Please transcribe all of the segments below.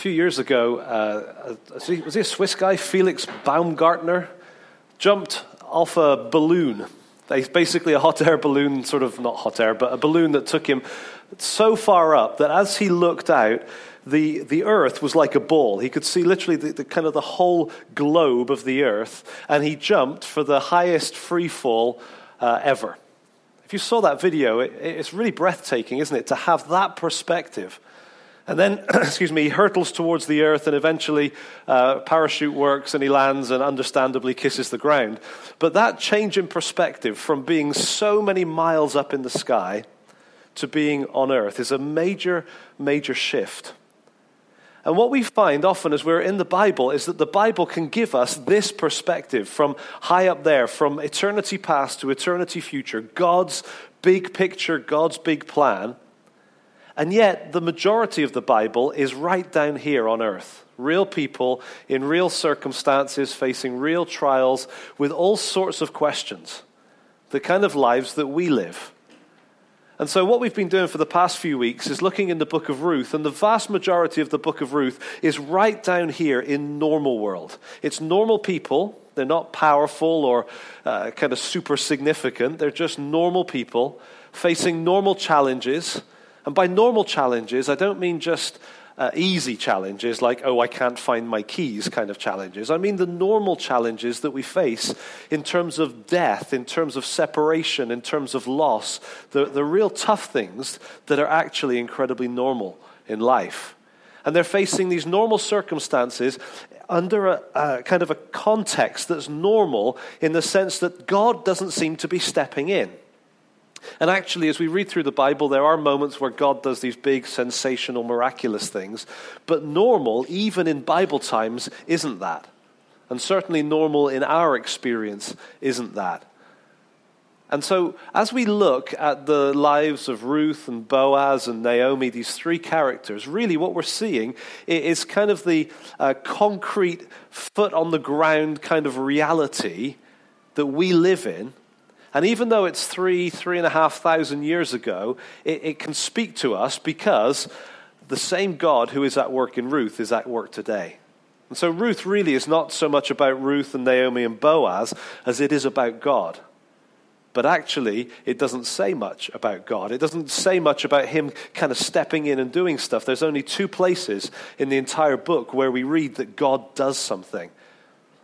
few years ago, uh, was he a Swiss guy, Felix Baumgartner, jumped off a balloon. Basically, a hot air balloon, sort of not hot air, but a balloon that took him so far up that as he looked out, the, the earth was like a ball. He could see literally the, the, kind of the whole globe of the earth, and he jumped for the highest free fall uh, ever. If you saw that video, it, it's really breathtaking, isn't it, to have that perspective and then, excuse me, he hurtles towards the earth and eventually uh, parachute works and he lands and understandably kisses the ground. But that change in perspective from being so many miles up in the sky to being on earth is a major, major shift. And what we find often as we're in the Bible is that the Bible can give us this perspective from high up there, from eternity past to eternity future, God's big picture, God's big plan. And yet, the majority of the Bible is right down here on earth. Real people in real circumstances, facing real trials, with all sorts of questions. The kind of lives that we live. And so, what we've been doing for the past few weeks is looking in the book of Ruth, and the vast majority of the book of Ruth is right down here in normal world. It's normal people. They're not powerful or uh, kind of super significant. They're just normal people facing normal challenges and by normal challenges, I don't mean just uh, easy challenges like, oh, I can't find my keys kind of challenges. I mean the normal challenges that we face in terms of death, in terms of separation, in terms of loss, the, the real tough things that are actually incredibly normal in life. And they're facing these normal circumstances under a, a kind of a context that's normal in the sense that God doesn't seem to be stepping in. And actually, as we read through the Bible, there are moments where God does these big, sensational, miraculous things. But normal, even in Bible times, isn't that. And certainly normal in our experience isn't that. And so, as we look at the lives of Ruth and Boaz and Naomi, these three characters, really what we're seeing is kind of the uh, concrete, foot on the ground kind of reality that we live in and even though it's three, three and a half thousand years ago, it, it, can speak to us because the same God who is at work in Ruth is at work today. And so Ruth really is not so much about Ruth and Naomi and Boaz as it is about God. But actually, it doesn't say much about God. It doesn't say much about Him kind of stepping in and doing stuff. There's only two places in the entire book where we read that God does something.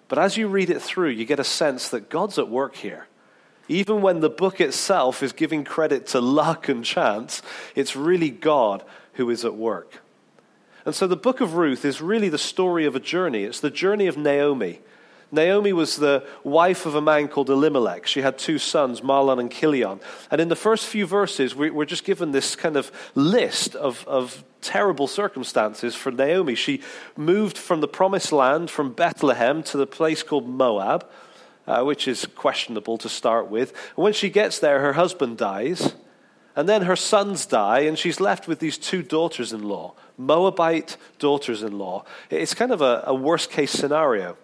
But as you read it through, you get a sense that God's at work here. Even when the book itself is giving credit to luck and chance, it's really God who is at work. And so the book of Ruth is really the story of a journey. It's the journey of Naomi. Naomi was the wife of a man called Elimelech. She had two sons, Mahlon and Chilion. And in the first few verses, we're just given this kind of list of, of terrible circumstances for Naomi. She moved from the promised land, from Bethlehem, to the place called Moab uh, which is questionable to start with. And when she gets there, her husband dies, and then her sons die, and she's left with these two daughters in law, Moabite daughters in law. It's kind of a, a worst case scenario.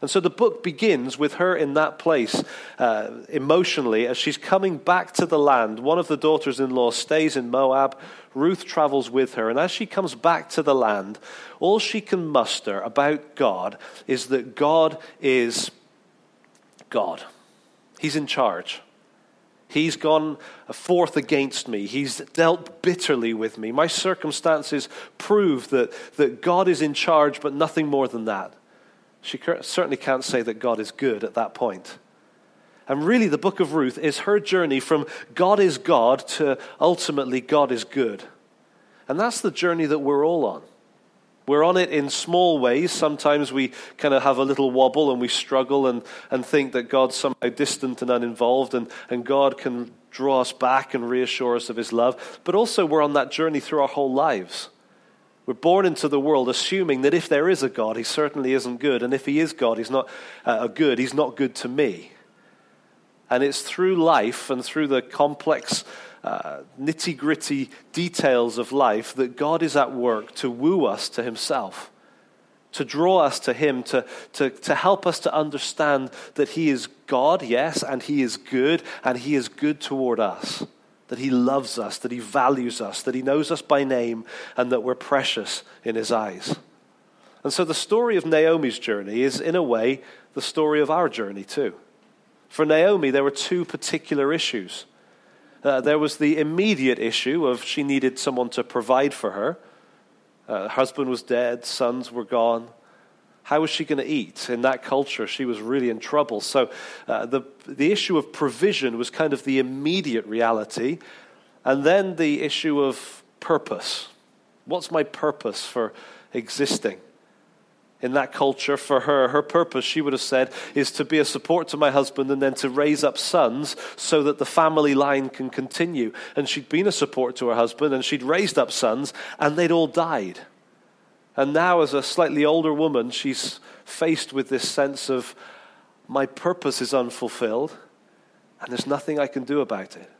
And so the book begins with her in that place uh, emotionally as she's coming back to the land. One of the daughters in law stays in Moab. Ruth travels with her. And as she comes back to the land, all she can muster about God is that God is God. He's in charge. He's gone forth against me. He's dealt bitterly with me. My circumstances prove that, that God is in charge, but nothing more than that. She certainly can't say that God is good at that point. And really, the book of Ruth is her journey from God is God to ultimately God is good. And that's the journey that we're all on. We're on it in small ways. Sometimes we kind of have a little wobble and we struggle and, and think that God's somehow distant and uninvolved, and, and God can draw us back and reassure us of his love. But also, we're on that journey through our whole lives. We're born into the world assuming that if there is a God, he certainly isn't good. And if he is God, he's not uh, good, he's not good to me. And it's through life and through the complex uh, nitty gritty details of life that God is at work to woo us to Himself, to draw us to Him, to, to, to help us to understand that He is God, yes, and He is good, and He is good toward us. That He loves us, that He values us, that He knows us by name, and that we're precious in His eyes. And so the story of Naomi's journey is, in a way, the story of our journey too. For Naomi, there were two particular issues. Uh, there was the immediate issue of she needed someone to provide for her. Uh, husband was dead, sons were gone. How was she going to eat? In that culture, she was really in trouble. So uh, the, the issue of provision was kind of the immediate reality. And then the issue of purpose. What's my purpose for existing? In that culture for her, her purpose, she would have said, is to be a support to my husband and then to raise up sons so that the family line can continue. And she'd been a support to her husband and she'd raised up sons and they'd all died. And now, as a slightly older woman, she's faced with this sense of, my purpose is unfulfilled and there's nothing I can do about it.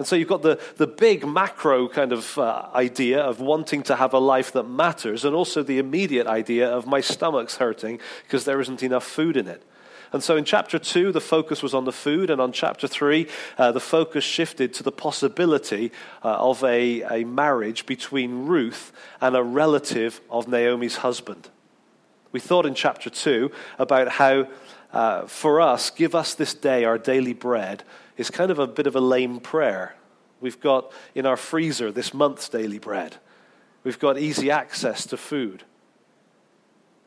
And so you've got the, the big macro kind of uh, idea of wanting to have a life that matters, and also the immediate idea of my stomach's hurting because there isn't enough food in it. And so in chapter 2, the focus was on the food, and on chapter 3, uh, the focus shifted to the possibility uh, of a, a marriage between Ruth and a relative of Naomi's husband. We thought in chapter 2 about how, uh, for us, give us this day our daily bread is kind of a bit of a lame prayer. We've got in our freezer this month's daily bread. We've got easy access to food.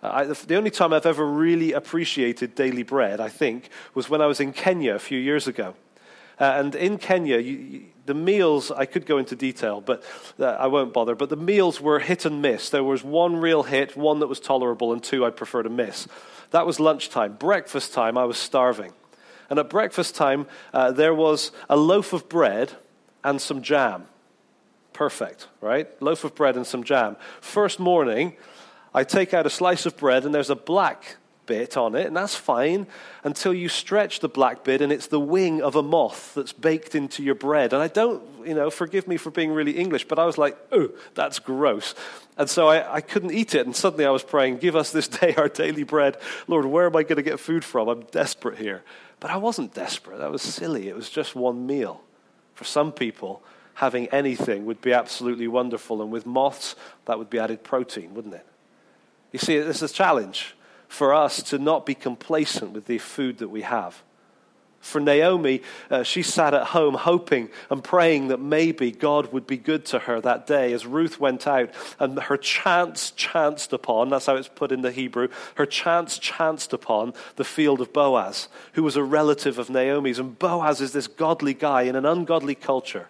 I, the only time I've ever really appreciated daily bread, I think, was when I was in Kenya a few years ago. Uh, and in Kenya, you, you, the meals, I could go into detail, but uh, I won't bother. But the meals were hit and miss. There was one real hit, one that was tolerable, and two I'd prefer to miss. That was lunchtime. Breakfast time, I was starving. And at breakfast time, uh, there was a loaf of bread and some jam. Perfect, right? Loaf of bread and some jam. First morning, I take out a slice of bread and there's a black bit on it, and that's fine until you stretch the black bit and it's the wing of a moth that's baked into your bread. And I don't, you know, forgive me for being really English, but I was like, oh, that's gross. And so I, I couldn't eat it. And suddenly I was praying, give us this day our daily bread. Lord, where am I going to get food from? I'm desperate here. But I wasn't desperate. That was silly. It was just one meal. For some people, having anything would be absolutely wonderful. And with moths, that would be added protein, wouldn't it? You see, is a challenge for us to not be complacent with the food that we have. For Naomi, uh, she sat at home hoping and praying that maybe God would be good to her that day as Ruth went out and her chance chanced upon, that's how it's put in the Hebrew, her chance chanced upon the field of Boaz, who was a relative of Naomi's. And Boaz is this godly guy in an ungodly culture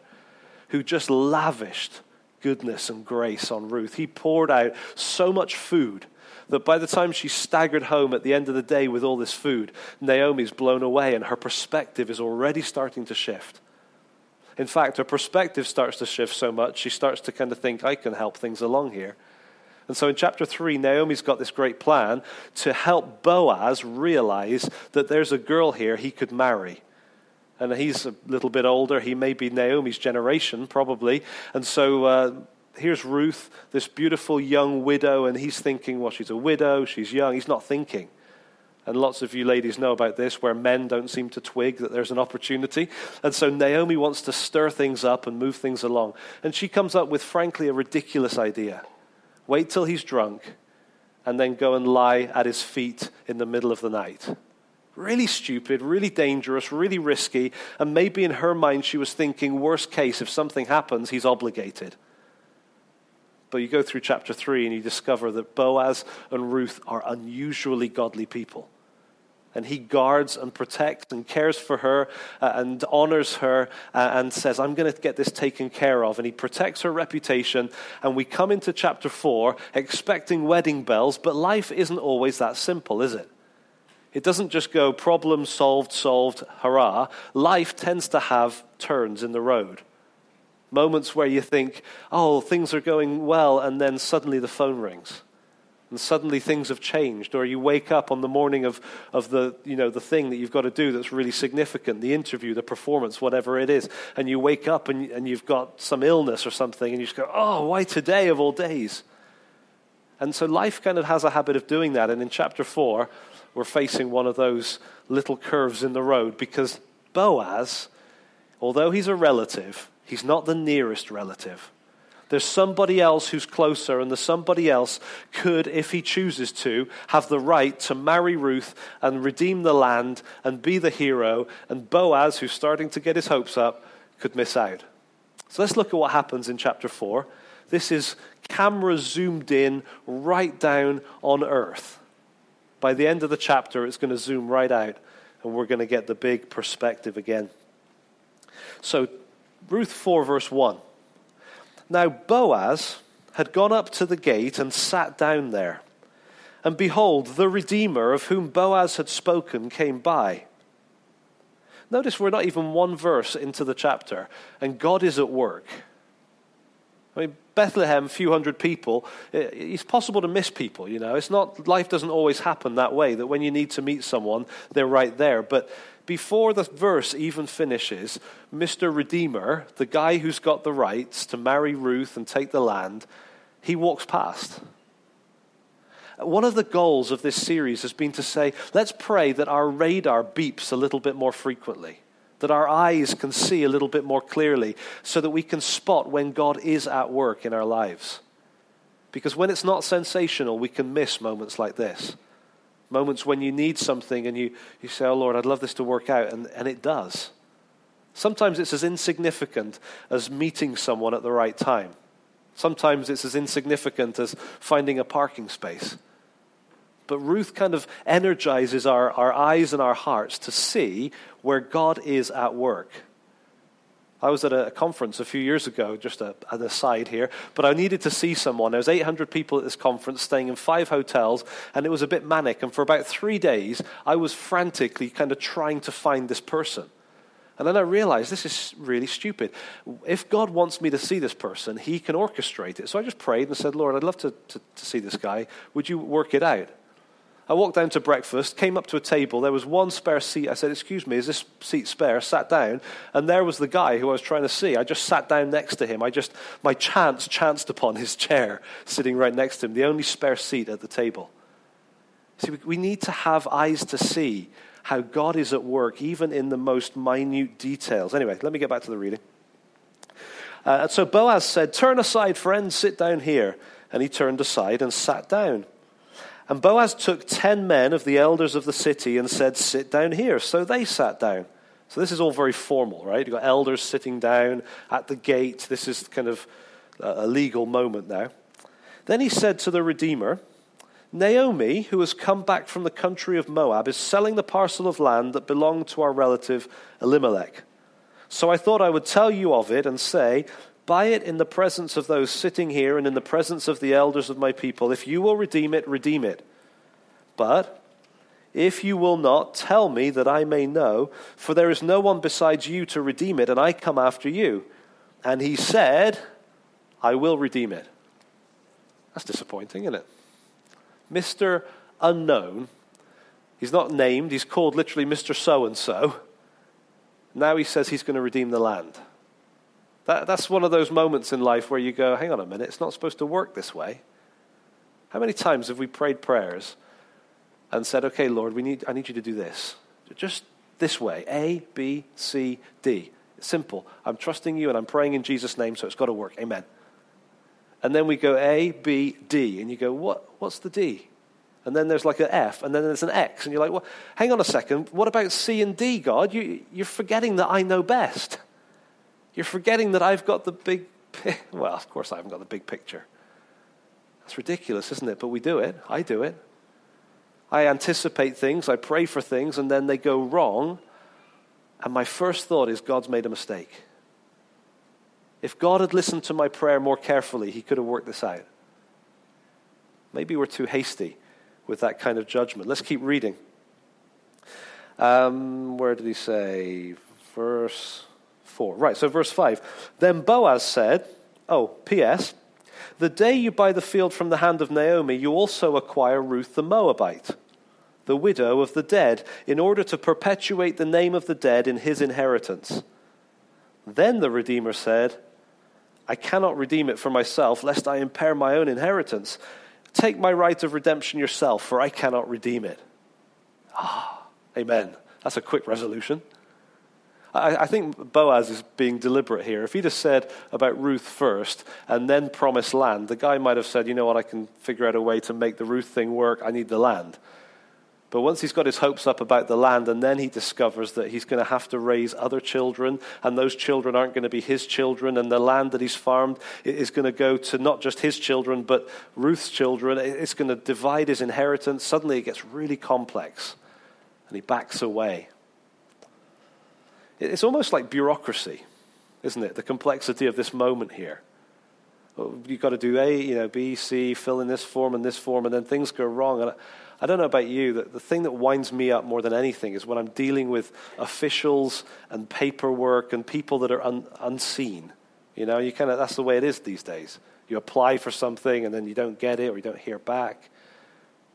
who just lavished goodness and grace on Ruth. He poured out so much food that by the time she staggered home at the end of the day with all this food, Naomi's blown away and her perspective is already starting to shift. In fact, her perspective starts to shift so much, she starts to kind of think, I can help things along here. And so in chapter 3, Naomi's got this great plan to help Boaz realize that there's a girl here he could marry. And he's a little bit older. He may be Naomi's generation, probably. And so uh, here's Ruth, this beautiful young widow, and he's thinking, well, she's a widow, she's young. He's not thinking. And lots of you ladies know about this, where men don't seem to twig that there's an opportunity. And so Naomi wants to stir things up and move things along. And she comes up with, frankly, a ridiculous idea wait till he's drunk, and then go and lie at his feet in the middle of the night. Really stupid, really dangerous, really risky. And maybe in her mind, she was thinking, worst case, if something happens, he's obligated. But you go through chapter 3 and you discover that Boaz and Ruth are unusually godly people. And he guards and protects and cares for her uh, and honors her uh, and says, I'm going to get this taken care of. And he protects her reputation. And we come into chapter 4 expecting wedding bells, but life isn't always that simple, is it? It doesn't just go problem solved, solved, hurrah. Life tends to have turns in the road. Moments where you think, oh, things are going well, and then suddenly the phone rings. And suddenly things have changed. Or you wake up on the morning of, of the, you know, the thing that you've got to do that's really significant, the interview, the performance, whatever it is. And you wake up and, and you've got some illness or something, and you just go, oh, why today of all days? And so life kind of has a habit of doing that. And in chapter 4, we're facing one of those little curves in the road because Boaz, although he's a relative, He's not the nearest relative. There's somebody else who's closer, and the somebody else could, if he chooses to, have the right to marry Ruth and redeem the land and be the hero, and Boaz, who's starting to get his hopes up, could miss out. So let's look at what happens in chapter 4. This is camera zoomed in right down on earth. By the end of the chapter, it's going to zoom right out, and we're going to get the big perspective again. So, Ruth 4, verse 1. Now, Boaz had gone up to the gate and sat down there. And behold, the Redeemer of whom Boaz had spoken came by. Notice we're not even one verse into the chapter, and God is at work. I mean, Bethlehem, few hundred people, it's possible to miss people, you know. It's not, life doesn't always happen that way, that when you need to meet someone, they're right there. But before the verse even finishes, Mr. Redeemer, the guy who's got the rights to marry Ruth and take the land, he walks past. One of the goals of this series has been to say, let's pray that our radar beeps a little bit more frequently, that our eyes can see a little bit more clearly, so that we can spot when God is at work in our lives. Because when it's not sensational, we can miss moments like this. Moments when you need something and you, you say, Oh Lord, I'd love this to work out, and, and it does. Sometimes it's as insignificant as meeting someone at the right time. Sometimes it's as insignificant as finding a parking space. But Ruth kind of energizes our, our eyes and our hearts to see where God is at work. I was at a conference a few years ago, just a, an aside here, but I needed to see someone. There was 800 people at this conference staying in five hotels, and it was a bit manic. And for about three days, I was frantically kind of trying to find this person. And then I realized this is really stupid. If God wants me to see this person, He can orchestrate it. So I just prayed and said, Lord, I'd love to, to, to see this guy. Would you work it out? I walked down to breakfast, came up to a table. There was one spare seat. I said, Excuse me, is this seat spare? I Sat down, and there was the guy who I was trying to see. I just sat down next to him. I just, my chance chanced upon his chair sitting right next to him, the only spare seat at the table. See, we need to have eyes to see how God is at work, even in the most minute details. Anyway, let me get back to the reading. Uh, so Boaz said, Turn aside, friend, sit down here. And he turned aside and sat down. And Boaz took ten men of the elders of the city and said, Sit down here. So they sat down. So this is all very formal, right? You've got elders sitting down at the gate. This is kind of a legal moment now. Then he said to the Redeemer, Naomi, who has come back from the country of Moab, is selling the parcel of land that belonged to our relative Elimelech. So I thought I would tell you of it and say, Buy it in the presence of those sitting here and in the presence of the elders of my people. If you will redeem it, redeem it. But if you will not, tell me that I may know, for there is no one besides you to redeem it, and I come after you. And he said, I will redeem it. That's disappointing, isn't it? Mr. Unknown, he's not named, he's called literally Mr. So and so. Now he says he's going to redeem the land. That, that's one of those moments in life where you go, hang on a minute, it's not supposed to work this way. How many times have we prayed prayers and said, okay, Lord, we need, I need you to do this? Just this way A, B, C, D. Simple. I'm trusting you and I'm praying in Jesus' name, so it's got to work. Amen. And then we go A, B, D. And you go, what, what's the D? And then there's like an F, and then there's an X. And you're like, well, hang on a second. What about C and D, God? You, you're forgetting that I know best. You're forgetting that I've got the big, well, of course I haven't got the big picture. That's ridiculous, isn't it? But we do it. I do it. I anticipate things, I pray for things, and then they go wrong. And my first thought is, God's made a mistake. If God had listened to my prayer more carefully, He could have worked this out. Maybe we're too hasty with that kind of judgment. Let's keep reading. Um, where did he say? Verse 4. Right, so verse 5. Then Boaz said, Oh, P.S. The day you buy the field from the hand of Naomi, you also acquire Ruth the Moabite, the widow of the dead, in order to perpetuate the name of the dead in his inheritance. Then the Redeemer said, I cannot redeem it for myself, lest I impair my own inheritance. Take my right of redemption yourself, for I cannot redeem it. Ah, amen. That's a quick resolution. I, I, think Boaz is being deliberate here. If he'd have said about Ruth first and then promised land, the guy might have said, you know what, I can figure out a way to make the Ruth thing work. I need the land. But once he's got his hopes up about the land, and then he discovers that he's going to have to raise other children, and those children aren't going to be his children, and the land that he's farmed is going to go to not just his children, but Ruth's children. It's going to divide his inheritance. Suddenly it gets really complex, and he backs away. It's almost like bureaucracy, isn't it? The complexity of this moment here. Oh, you've got to do A, you know, B, C, fill in this form and this form, and then things go wrong. And I don't know about you, the thing that winds me up more than anything is when I'm dealing with officials and paperwork and people that are un, unseen. You know, you kind of, that's the way it is these days. You apply for something and then you don't get it or you don't hear back.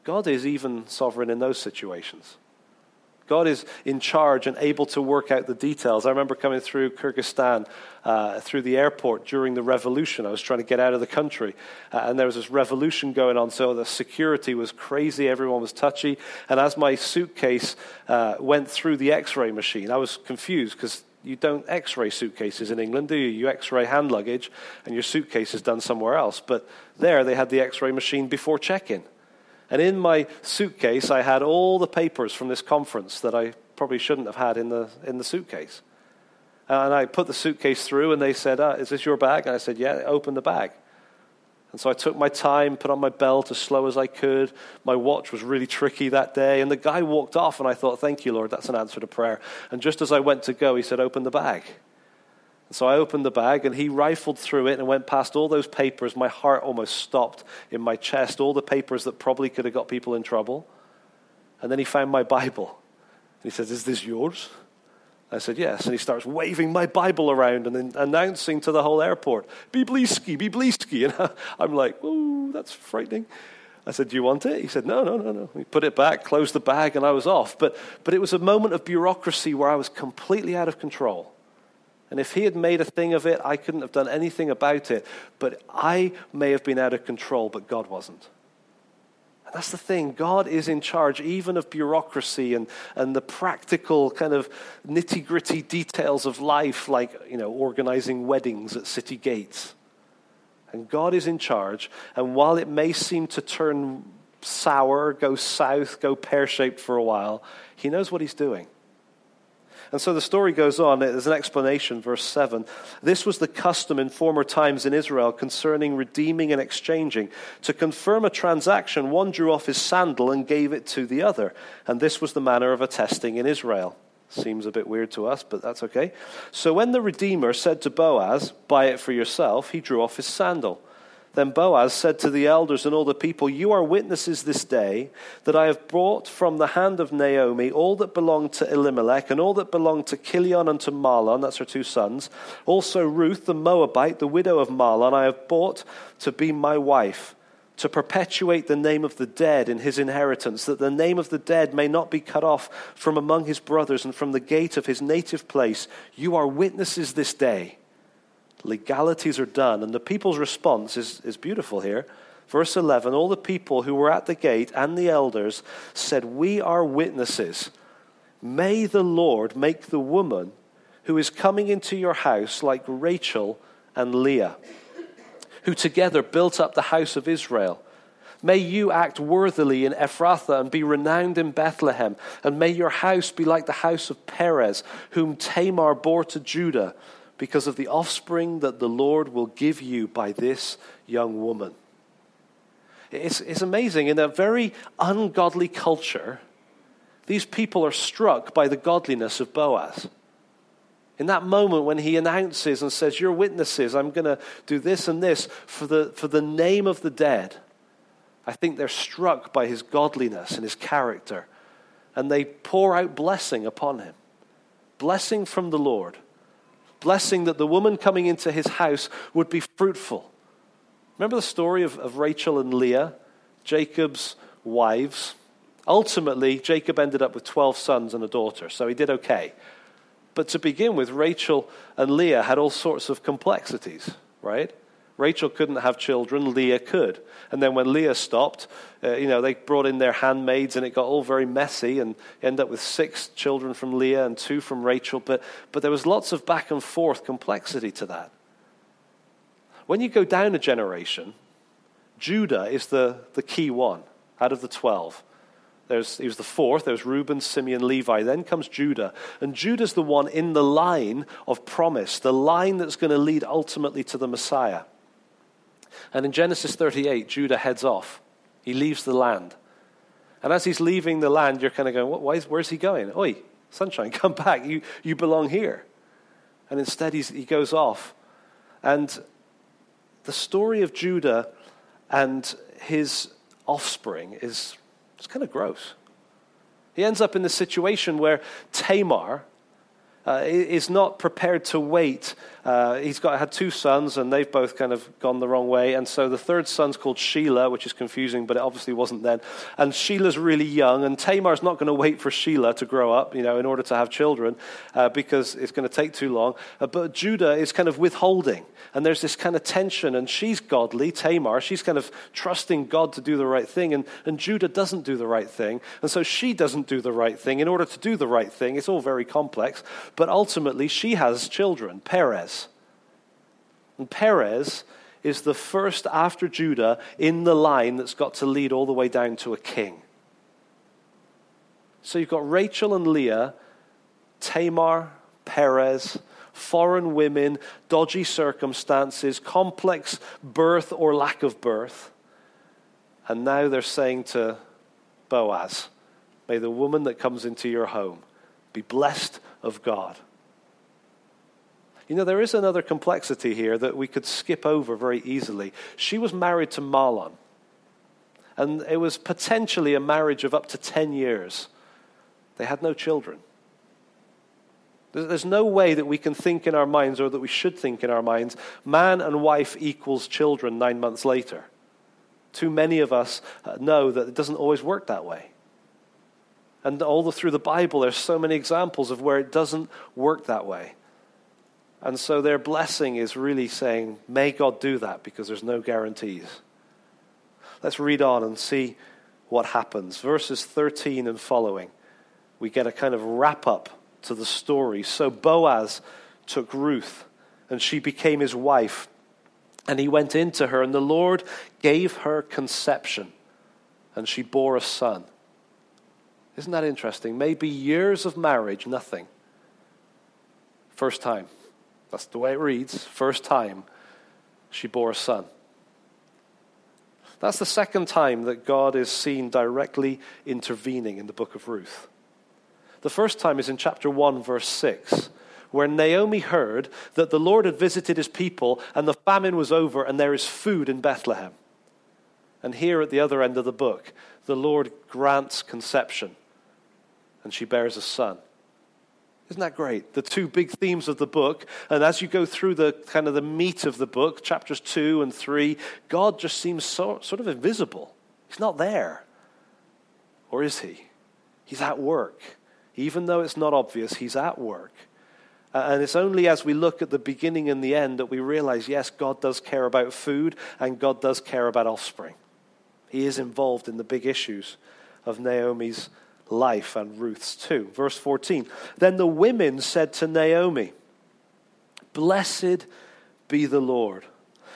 God is even sovereign in those situations. God is in charge and able to work out the details. I remember coming through Kyrgyzstan uh, through the airport during the revolution. I was trying to get out of the country, uh, and there was this revolution going on, so the security was crazy. Everyone was touchy. And as my suitcase uh, went through the x ray machine, I was confused because you don't x ray suitcases in England, do you? You x ray hand luggage, and your suitcase is done somewhere else. But there, they had the x ray machine before check in. And in my suitcase, I had all the papers from this conference that I probably shouldn't have had in the, in the suitcase. And I put the suitcase through, and they said, ah, Is this your bag? And I said, Yeah, open the bag. And so I took my time, put on my belt as slow as I could. My watch was really tricky that day. And the guy walked off, and I thought, Thank you, Lord, that's an answer to prayer. And just as I went to go, he said, Open the bag. So I opened the bag and he rifled through it and went past all those papers. My heart almost stopped in my chest, all the papers that probably could have got people in trouble. And then he found my Bible. And he says, Is this yours? I said, Yes. And he starts waving my Bible around and then announcing to the whole airport, Biblisky, Biblisky. And I'm like, Oh, that's frightening. I said, Do you want it? He said, No, no, no, no. He put it back, closed the bag, and I was off. But, but it was a moment of bureaucracy where I was completely out of control. And if he had made a thing of it, I couldn't have done anything about it. But I may have been out of control, but God wasn't. And that's the thing. God is in charge even of bureaucracy and, and the practical kind of nitty gritty details of life, like, you know, organizing weddings at city gates. And God is in charge. And while it may seem to turn sour, go south, go pear shaped for a while, He knows what He's doing. And so the story goes on. There's an explanation, verse 7. This was the custom in former times in Israel concerning redeeming and exchanging. To confirm a transaction, one drew off his sandal and gave it to the other. And this was the manner of attesting in Israel. Seems a bit weird to us, but that's okay. So when the Redeemer said to Boaz, Buy it for yourself, he drew off his sandal. Then Boaz said to the elders and all the people, You are witnesses this day that I have brought from the hand of Naomi all that belonged to Elimelech and all that belonged to Chilion and to Mahlon, that's her two sons. Also Ruth the Moabite, the widow of Mahlon, I have bought to be my wife, to perpetuate the name of the dead in his inheritance, that the name of the dead may not be cut off from among his brothers and from the gate of his native place. You are witnesses this day legalities are done. And the people's response is, is beautiful here. Verse 11 All the people who were at the gate and the elders said, We are witnesses. May the Lord make the woman who is coming into your house like Rachel and Leah, who together built up the house of Israel. May you act worthily in Ephrathah and be renowned in Bethlehem. And may your house be like the house of Perez, whom Tamar bore to Judah because of the offspring that the Lord will give you by this young woman. It's, it's amazing. In a very ungodly culture, these people are struck by the godliness of Boaz. In that moment when he announces and says, You're witnesses, I'm going to do this and this for the, for the name of the dead, I think they're struck by his godliness and his character. And they pour out blessing upon him. Blessing from the Lord blessing that the woman coming into his house would be fruitful. Remember the story of, of Rachel and Leah, Jacob's wives? Ultimately, Jacob ended up with 12 sons and a daughter, so he did okay. But to begin with, Rachel and Leah had all sorts of complexities, right? Rachel couldn't have children, Leah could. And then when Leah stopped, uh, you know, they brought in their handmaids and it got all very messy and ended up with six children from Leah and two from Rachel. But, but there was lots of back and forth complexity to that. When you go down a generation, Judah is the, the key one out of the 12. There's, he was the fourth. There's Reuben, Simeon, Levi. Then comes Judah. And Judah's the one in the line of promise, the line that's going to lead ultimately to the Messiah. And in Genesis 38, Judah heads off. He leaves the land. And as he's leaving the land, you're kind of going, why is, where's he going? Oi, sunshine, come back. You, you belong here. And instead, he goes off. And the story of Judah and his offspring is it's kind of gross. He ends up in the situation where Tamar uh, is not prepared to wait. Uh, he's got had two sons, and they've both kind of gone the wrong way. And so the third son's called Sheila, which is confusing, but it obviously wasn't then. And Sheila's really young, and Tamar's not going to wait for Sheila to grow up, you know, in order to have children, uh, because it's going to take too long. Uh, but Judah is kind of withholding, and there's this kind of tension. And she's godly, Tamar. She's kind of trusting God to do the right thing, and, and Judah doesn't do the right thing, and so she doesn't do the right thing. In order to do the right thing, it's all very complex. But ultimately, she has children, Perez. And Perez is the first after Judah in the line that's got to lead all the way down to a king. So you've got Rachel and Leah, Tamar, Perez, foreign women, dodgy circumstances, complex birth or lack of birth. And now they're saying to Boaz, May the woman that comes into your home be blessed of God. You know, there is another complexity here that we could skip over very easily. She was married to Mahlon, and it was potentially a marriage of up to 10 years. They had no children. There's no way that we can think in our minds, or that we should think in our minds, man and wife equals children nine months later. Too many of us uh, know that it doesn't always work that way. And all the, through the Bible, there's so many examples of where it doesn't work that way. And so their blessing is really saying, may God do that because there's no guarantees. Let's read on and see what happens. Verses 13 and following, we get a kind of wrap up to the story. So Boaz took Ruth, and she became his wife. And he went into her, and the Lord gave her conception, and she bore a son. Isn't that interesting? Maybe years of marriage, nothing. First time. That's the way it reads. First time she bore a son. That's the second time that God is seen directly intervening in the book of Ruth. The first time is in chapter 1, verse 6, where Naomi heard that the Lord had visited his people and the famine was over and there is food in Bethlehem. And here at the other end of the book, the Lord grants conception and she bears a son. Isn't that great? The two big themes of the book. And as you go through the kind of the meat of the book, chapters two and three, God just seems so, sort of invisible. He's not there. Or is he? He's at work. Even though it's not obvious, he's at work. And it's only as we look at the beginning and the end that we realize yes, God does care about food and God does care about offspring. He is involved in the big issues of Naomi's life and Ruth's too. Verse 14 Then the women said to Naomi, Blessed be the Lord,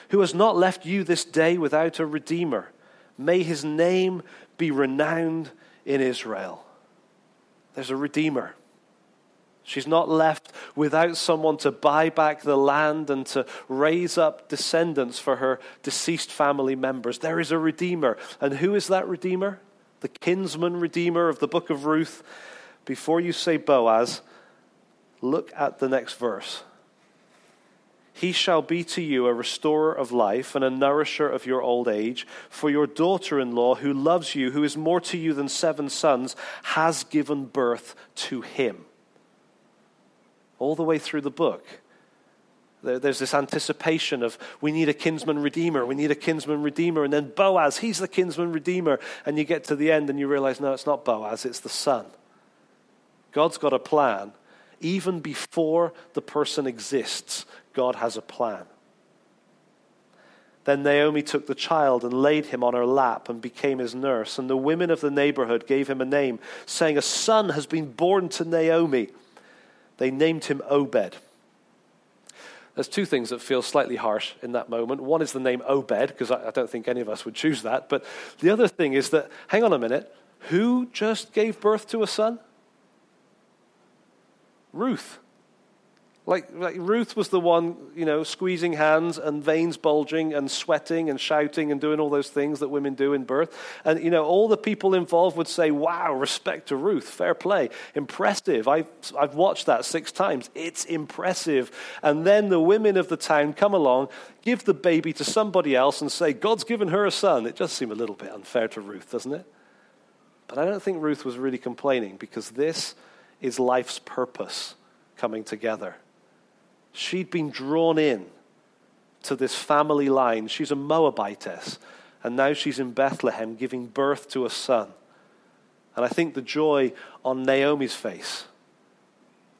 who has not left you this day without a redeemer. May his name be renowned in Israel. There's a redeemer. She's not left without someone to buy back the land and to raise up descendants for her deceased family members. There is a redeemer. And who is that redeemer? The kinsman redeemer of the book of Ruth, before you say Boaz, look at the next verse. He shall be to you a restorer of life and a nourisher of your old age. For your daughter in law, who loves you, who is more to you than seven sons, has given birth to him. All the way through the book, there's this anticipation of we need a kinsman redeemer, we need a kinsman redeemer. And then Boaz, he's the kinsman redeemer. And you get to the end and you realize, no, it's not Boaz, it's the son. God's got a plan. Even before the person exists, God has a plan. Then Naomi took the child and laid him on her lap and became his nurse. And the women of the neighborhood gave him a name, saying, A son has been born to Naomi. They named him Obed. There's two things that feel slightly harsh in that moment. One is the name Obed, because I, don't think any of us would choose that. But the other thing is that, hang on a minute, who just gave birth to a son? Ruth. Like, like, Ruth was the one, you know, squeezing hands and veins bulging and sweating and shouting and doing all those things that women do in birth. And, you know, all the people involved would say, wow, respect to Ruth, fair play, impressive. I've, I've watched that six times. It's impressive. And then the women of the town come along, give the baby to somebody else and say, God's given her a son. It does seem a little bit unfair to Ruth, doesn't it? But I don't think Ruth was really complaining because this is life's purpose coming together. She'd been drawn in to this family line. She's a Moabitess, and now she's in Bethlehem giving birth to a son. And I think the joy on Naomi's face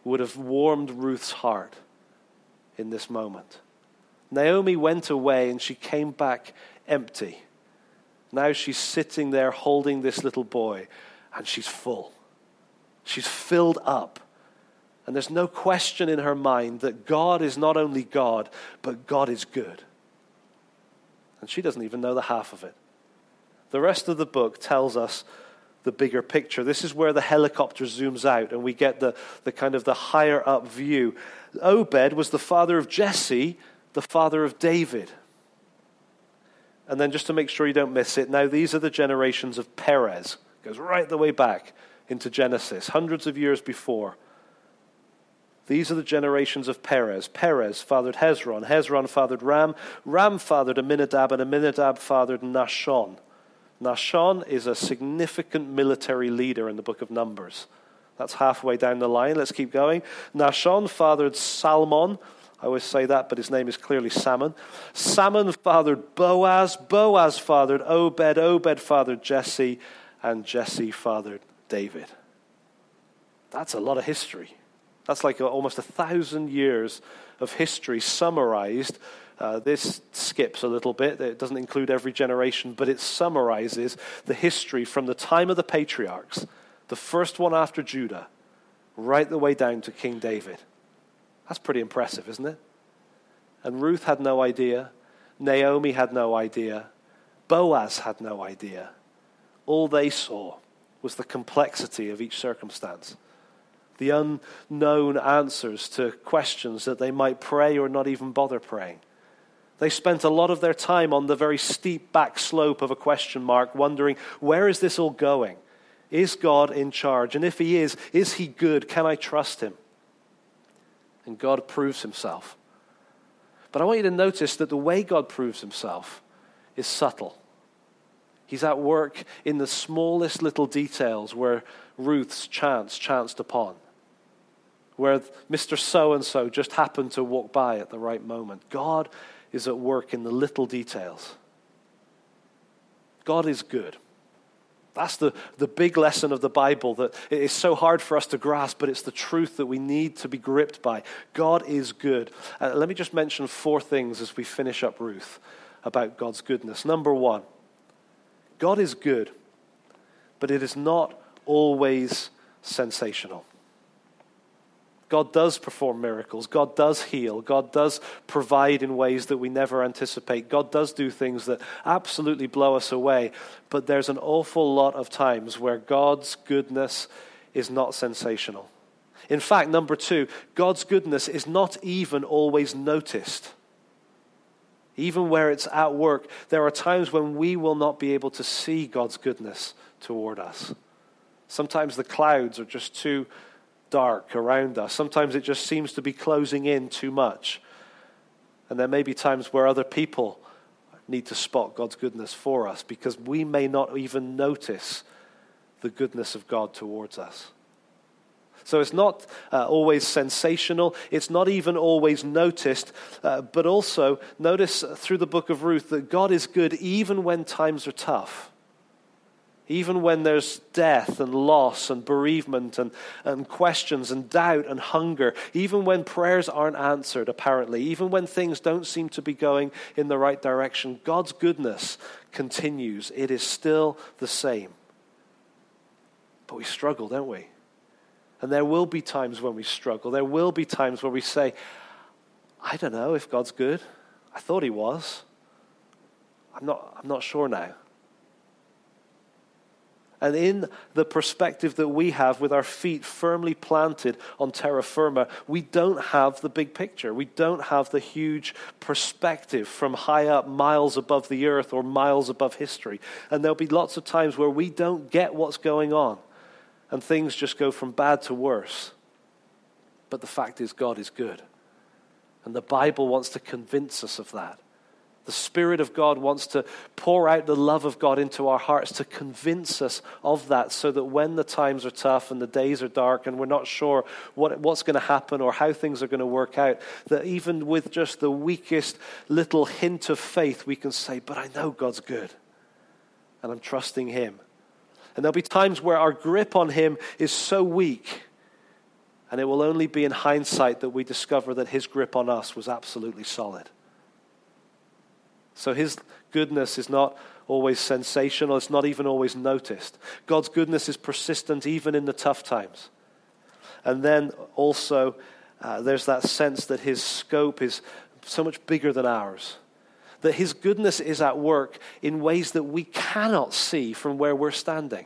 would have warmed Ruth's heart in this moment. Naomi went away and she came back empty. Now she's sitting there holding this little boy, and she's full. She's filled up and there's no question in her mind that God is not only God, but God is good. And she doesn't even know the half of it. The rest of the book tells us the bigger picture. This is where the helicopter zooms out and we get the, the kind of the higher up view. Obed was the father of Jesse, the father of David. And then just to make sure you don't miss it, now these are the generations of Perez. It goes right the way back into Genesis, hundreds of years before. These are the generations of Perez. Perez fathered Hezron. Hezron fathered Ram. Ram fathered Amminadab, and Amminadab fathered Nahshon. Nahshon is a significant military leader in the book of Numbers. That's halfway down the line. Let's keep going. Nahshon fathered Salmon. I always say that, but his name is clearly Salmon. Salmon fathered Boaz. Boaz fathered Obed. Obed fathered Jesse. And Jesse fathered David. That's a lot of history. That's like almost a thousand years of history summarized. Uh, this skips a little bit. It doesn't include every generation, but it summarizes the history from the time of the patriarchs, the first one after Judah, right the way down to King David. That's pretty impressive, isn't it? And Ruth had no idea. Naomi had no idea. Boaz had no idea. All they saw was the complexity of each circumstance the unknown answers to questions that they might pray or not even bother praying. They spent a lot of their time on the very steep back slope of a question mark, wondering, where is this all going? Is God in charge? And if He is, is He good? Can I trust Him? And God proves Himself. But I want you to notice that the way God proves Himself is subtle. He's at work in the smallest little details where Ruth's chance chanced upon where Mr. So and so just happened to walk by at the right moment. God is at work in the little details. God is good. That's the, the big lesson of the Bible that it is so hard for us to grasp, but it's the truth that we need to be gripped by. God is good. Uh, let me just mention four things as we finish up Ruth about God's goodness. Number one, God is good, but it is not always sensational. God does perform miracles. God does heal. God does provide in ways that we never anticipate. God does do things that absolutely blow us away. But there's an awful lot of times where God's goodness is not sensational. In fact, number two, God's goodness is not even always noticed. Even where it's at work, there are times when we will not be able to see God's goodness toward us. Sometimes the clouds are just too dark around us. Sometimes it just seems to be closing in too much. And there may be times where other people need to spot God's goodness for us because we may not even notice the goodness of God towards us. So it's not uh, always sensational. It's not even always noticed. Uh, but also, notice through the book of Ruth that God is good even when times are tough. Even when there's death and loss and bereavement and, and questions and doubt and hunger, even when prayers aren't answered, apparently, even when things don't seem to be going in the right direction, God's goodness continues. It is still the same. But we struggle, don't we? And there will be times when we struggle. There will be times where we say, I don't know if God's good. I thought he was. I'm not, I'm not sure now. And in the perspective that we have with our feet firmly planted on terra firma, we don't have the big picture. We don't have the huge perspective from high up, miles above the earth or miles above history. And there'll be lots of times where we don't get what's going on and things just go from bad to worse. But the fact is, God is good. And the Bible wants to convince us of that. The Spirit of God wants to pour out the love of God into our hearts to convince us of that so that when the times are tough and the days are dark and we're not sure what, what's going to happen or how things are going to work out, that even with just the weakest little hint of faith, we can say, But I know God's good and I'm trusting Him. And there'll be times where our grip on Him is so weak. And it will only be in hindsight that we discover that His grip on us was absolutely solid. So his goodness is not always sensational, it's not even always noticed. God's goodness is persistent even in the tough times. And then also, uh, there's that sense that his scope is so much bigger than ours. That his goodness is at work in ways that we cannot see from where we're standing.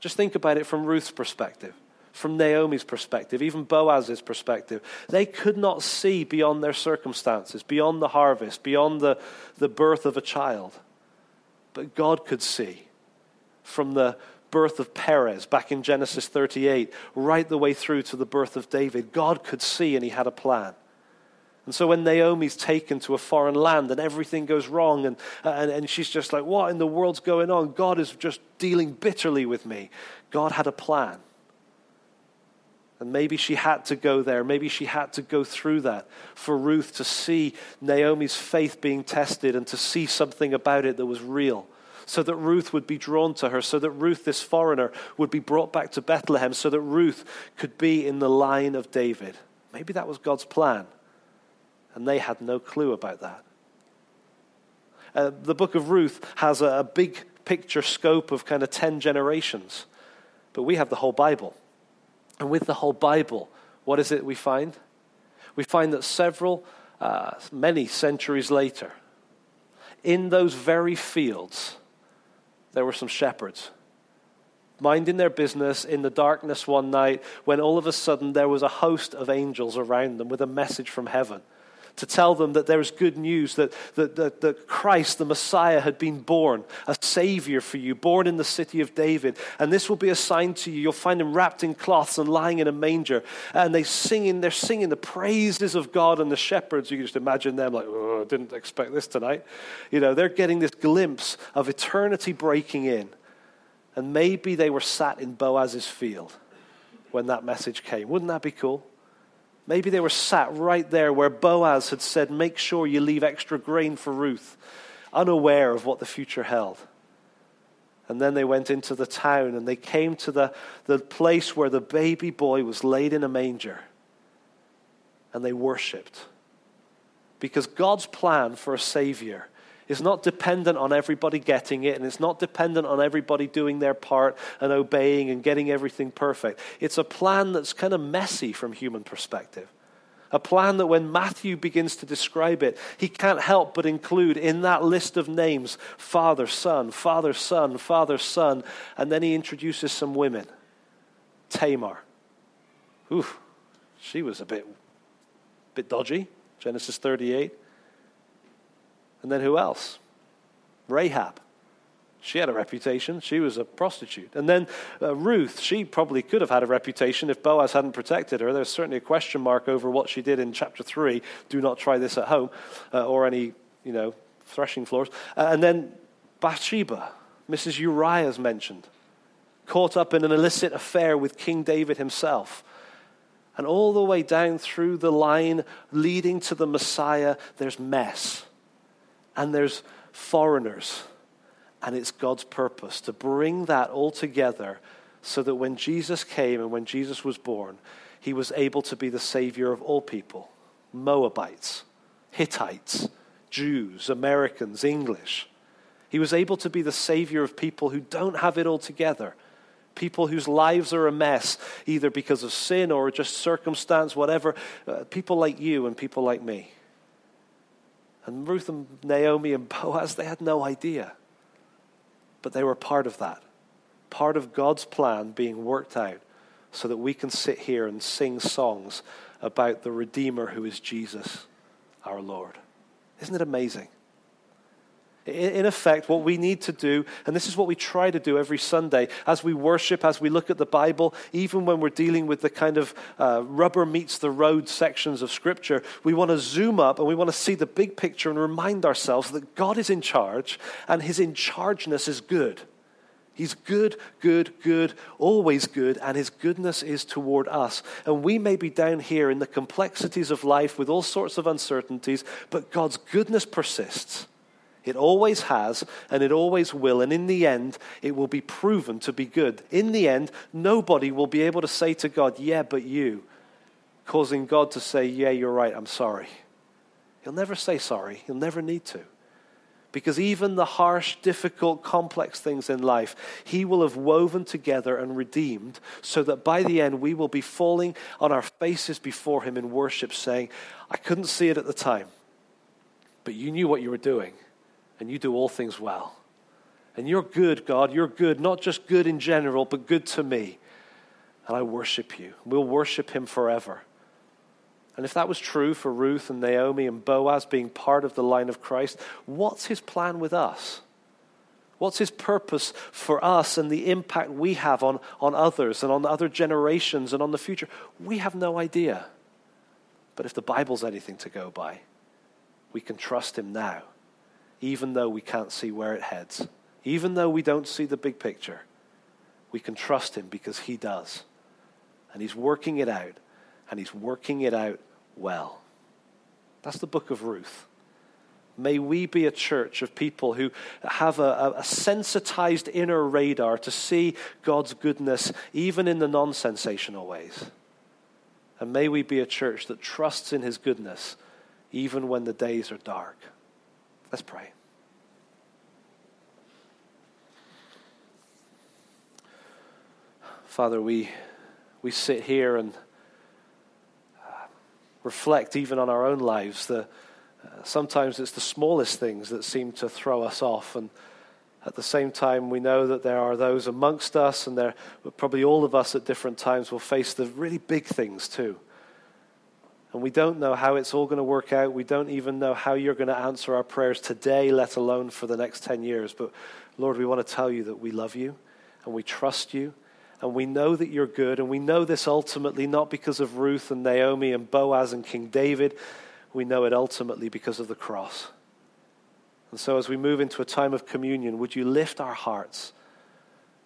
Just think about it from Ruth's perspective from Naomi's perspective, even Boaz's perspective. They could not see beyond their circumstances, beyond the harvest, beyond the, the birth of a child. But God could see from the birth of Perez back in Genesis 38, right the way through to the birth of David. God could see and he had a plan. And so when Naomi's taken to a foreign land and everything goes wrong, and, and, and she's just like, What in the world's going on? God is just dealing bitterly with me. God had a plan. And maybe she had to go there. Maybe she had to go through that for Ruth to see Naomi's faith being tested and to see something about it that was real. So that Ruth would be drawn to her, so that Ruth, this foreigner, would be brought back to Bethlehem, so that Ruth could be in the line of David. Maybe that was God's plan. And they had no clue about that. Uh, the book of Ruth has a, a big picture scope of kind of 10 generations, but we have the whole Bible. And with the whole Bible, what is it we find? We find that several, uh, many centuries later, in those very fields, there were some shepherds minding their business in the darkness one night when all of a sudden there was a host of angels around them with a message from heaven to tell them that there is good news, that, that, that, that Christ, the Messiah, had been born, a Savior for you, born in the city of David. And this will be a sign to you. You'll find him wrapped in cloths and lying in a manger. And they singing, they're singing the praises of God and the shepherds. You can just imagine them like, oh, I didn't expect this tonight. You know, they're getting this glimpse of eternity breaking in. And maybe they were sat in Boaz's field when that message came. Wouldn't that be cool? Maybe they were sat right there where Boaz had said, Make sure you leave extra grain for Ruth, unaware of what the future held. And then they went into the town and they came to the, the place where the baby boy was laid in a manger. And they worshiped. Because God's plan for a Savior is not dependent on everybody getting it, and it's not dependent on everybody doing their part and obeying and getting everything perfect. It's a plan that's kind of messy from human perspective. A plan that when Matthew begins to describe it, he can't help but include in that list of names Father, Son, Father, Son, Father, Son, and then he introduces some women. Tamar. Ooh, she was a bit, bit dodgy. Genesis 38. And then who else? Rahab. She had a reputation. She was a prostitute. And then uh, Ruth, she probably could have had a reputation if Boaz hadn't protected her. There's certainly a question mark over what she did in chapter 3. Do not try this at home uh, or any, you know, threshing floors. Uh, and then Bathsheba, Mrs. Uriah's mentioned, caught up in an illicit affair with King David himself. And all the way down through the line leading to the Messiah, there's mess and there's foreigners And it's God's purpose to bring that all together so that when Jesus came and when Jesus was born, he was able to be the Savior of all people Moabites, Hittites, Jews, Americans, English. He was able to be the Savior of people who don't have it all together people whose lives are a mess, either because of sin or just circumstance, whatever. Uh, people like you and people like me. And Ruth and Naomi and Boaz, they had no idea. But they were part of that, part of God's plan being worked out so that we can sit here and sing songs about the Redeemer who is Jesus, our Lord. Isn't it amazing? In effect, what we need to do, and this is what we try to do every Sunday as we worship, as we look at the Bible, even when we're dealing with the kind of uh, rubber meets the road sections of Scripture, we want to zoom up and we want to see the big picture and remind ourselves that God is in charge and his in chargeness is good. He's good, good, good, always good, and his goodness is toward us. And we may be down here in the complexities of life with all sorts of uncertainties, but God's goodness persists. It always has, and it always will. And in the end, it will be proven to be good. In the end, nobody will be able to say to God, Yeah, but you, causing God to say, Yeah, you're right, I'm sorry. He'll never say sorry. He'll never need to. Because even the harsh, difficult, complex things in life, He will have woven together and redeemed so that by the end we will be falling on our faces before Him in worship, saying, I couldn't see it at the time, but you knew what you were doing and you do all things well. And you're good, God. You're good, not just good in general, but good to me. And I worship you. We'll worship him forever. And if that was true for Ruth and Naomi and Boaz being part of the line of Christ, what's his plan with us? What's his purpose for us and the impact we have on, on others and on other generations and on the future? We have no idea. But if the Bible's anything to go by, we can trust him now even though we can't see where it heads, even though we don't see the big picture. We can trust him because he does. And he's working it out, and he's working it out well. That's the book of Ruth. May we be a church of people who have a, a, sensitized inner radar to see God's goodness even in the non sensational ways. And may we be a church that trusts in his goodness even when the days are dark. Let's pray. Father, we, we sit here and uh, reflect even on our own lives. The, uh, sometimes it's the smallest things that seem to throw us off. And at the same time, we know that there are those amongst us, and there, probably all of us at different times will face the really big things too. And we don't know how it's all going to work out. We don't even know how you're going to answer our prayers today, let alone for the next 10 years. But Lord, we want to tell you that we love you and we trust you and we know that you're good. And we know this ultimately not because of Ruth and Naomi and Boaz and King David. We know it ultimately because of the cross. And so as we move into a time of communion, would you lift our hearts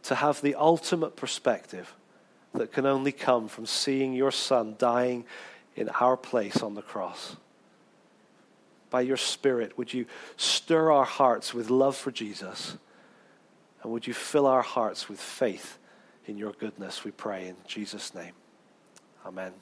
to have the ultimate perspective that can only come from seeing your Son dying in our place on the cross. By your Spirit, would you stir our hearts with love for Jesus? And would you fill our hearts with faith in your goodness, we pray in Jesus' name. Amen.